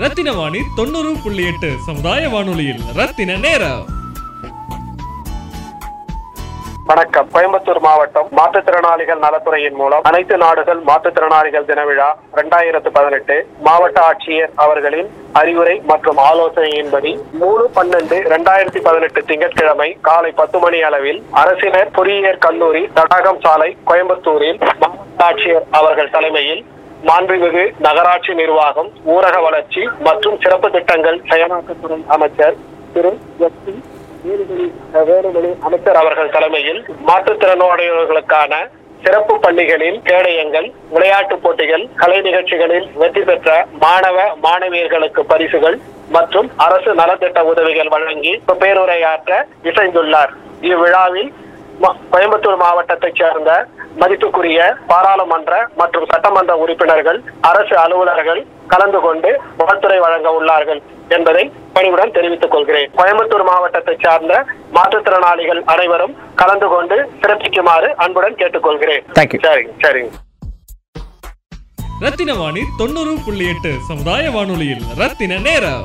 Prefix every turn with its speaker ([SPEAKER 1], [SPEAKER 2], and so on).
[SPEAKER 1] ரத்தின வாணி தொண்ணூறு புள்ளி எட்டு சமுதாய வானொலியில். ரத்தின நேரம்.
[SPEAKER 2] வணக்கம். கோயம்புத்தூர் மாவட்டம் மாற்றுத்திறனாளிகள் நலத்துறையின் மூலம் அனைத்து நாடுகள் மாற்றுத்திறனாளிகள் தின விழா இரண்டாயிரத்து பதினெட்டு மாவட்ட ஆட்சியர் அவர்களின் அறிவுரை மற்றும் ஆலோசனையின்படி மூணு பன்னெண்டு இரண்டாயிரத்தி பதினெட்டு திங்கட்கிழமை காலை பத்து மணி அளவில் அரசினர் பொறியியல் கல்லூரி தடாகம் சாலை கோயம்புத்தூரில் மாவட்ட ஆட்சியர் அவர்கள் தலைமையில் மாண்புமிகு நகராட்சி நிர்வாகம் ஊரக வளர்ச்சி மற்றும் சிறப்பு திட்டங்கள் செயலாக்கத்துறை அமைச்சர் திரு எஸ் பி வேலுமணி அமைச்சர் அவர்கள் தலைமையில் மாற்றுத்திறனுடையவர்களுக்கான சிறப்பு பள்ளிகளில் கேடயங்கள் விளையாட்டுப் போட்டிகள் கலை நிகழ்ச்சிகளில் வெற்றி பெற்ற மாணவ மாணவியர்களுக்கு பரிசுகள் மற்றும் அரசு நலத்திட்ட உதவிகள் வழங்கி பேருரையாற்ற இசைந்துள்ளார். இவ்விழாவில் கோயம்புத்தூர் மாவட்டத்தைச் சேர்ந்த மதிப்புக்குரிய பாராளுமன்ற மற்றும் சட்டமன்ற உறுப்பினர்கள் அரசு அலுவலர்கள் கலந்து கொண்டு வாழ்த்துறை வழங்க உள்ளார்கள் என்பதை பணிவுடன் தெரிவித்துக் கொள்கிறேன். கோயம்புத்தூர் மாவட்டத்தைச் சார்ந்த மாற்றுத்திறனாளிகள் அனைவரும் கலந்து கொண்டு சிறப்பிக்குமாறு அன்புடன் கேட்டுக்கொள்கிறேன்.
[SPEAKER 3] Thank you.
[SPEAKER 2] சரிங்க சரிங்க.
[SPEAKER 1] ரத்தின வாணி தொண்ணூறு புள்ளி எட்டு சமுதாய வானொலியில் ரத்தின நேரம்.